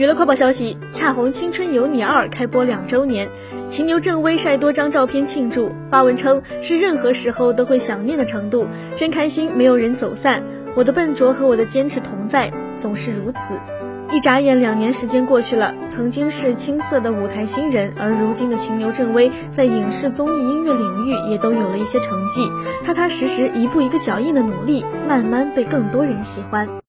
娱乐快报消息恰逢青春有你二开播两周年秦牛正威晒多张照片庆祝发文称是任何时候都会想念的程度真开心没有人走散我的笨拙和我的坚持同在总是如此。一眨眼两年时间过去了曾经是青涩的舞台新人而如今的秦牛正威在影视综艺音乐领域也都有了一些成绩踏踏实实一步一个脚印的努力慢慢被更多人喜欢。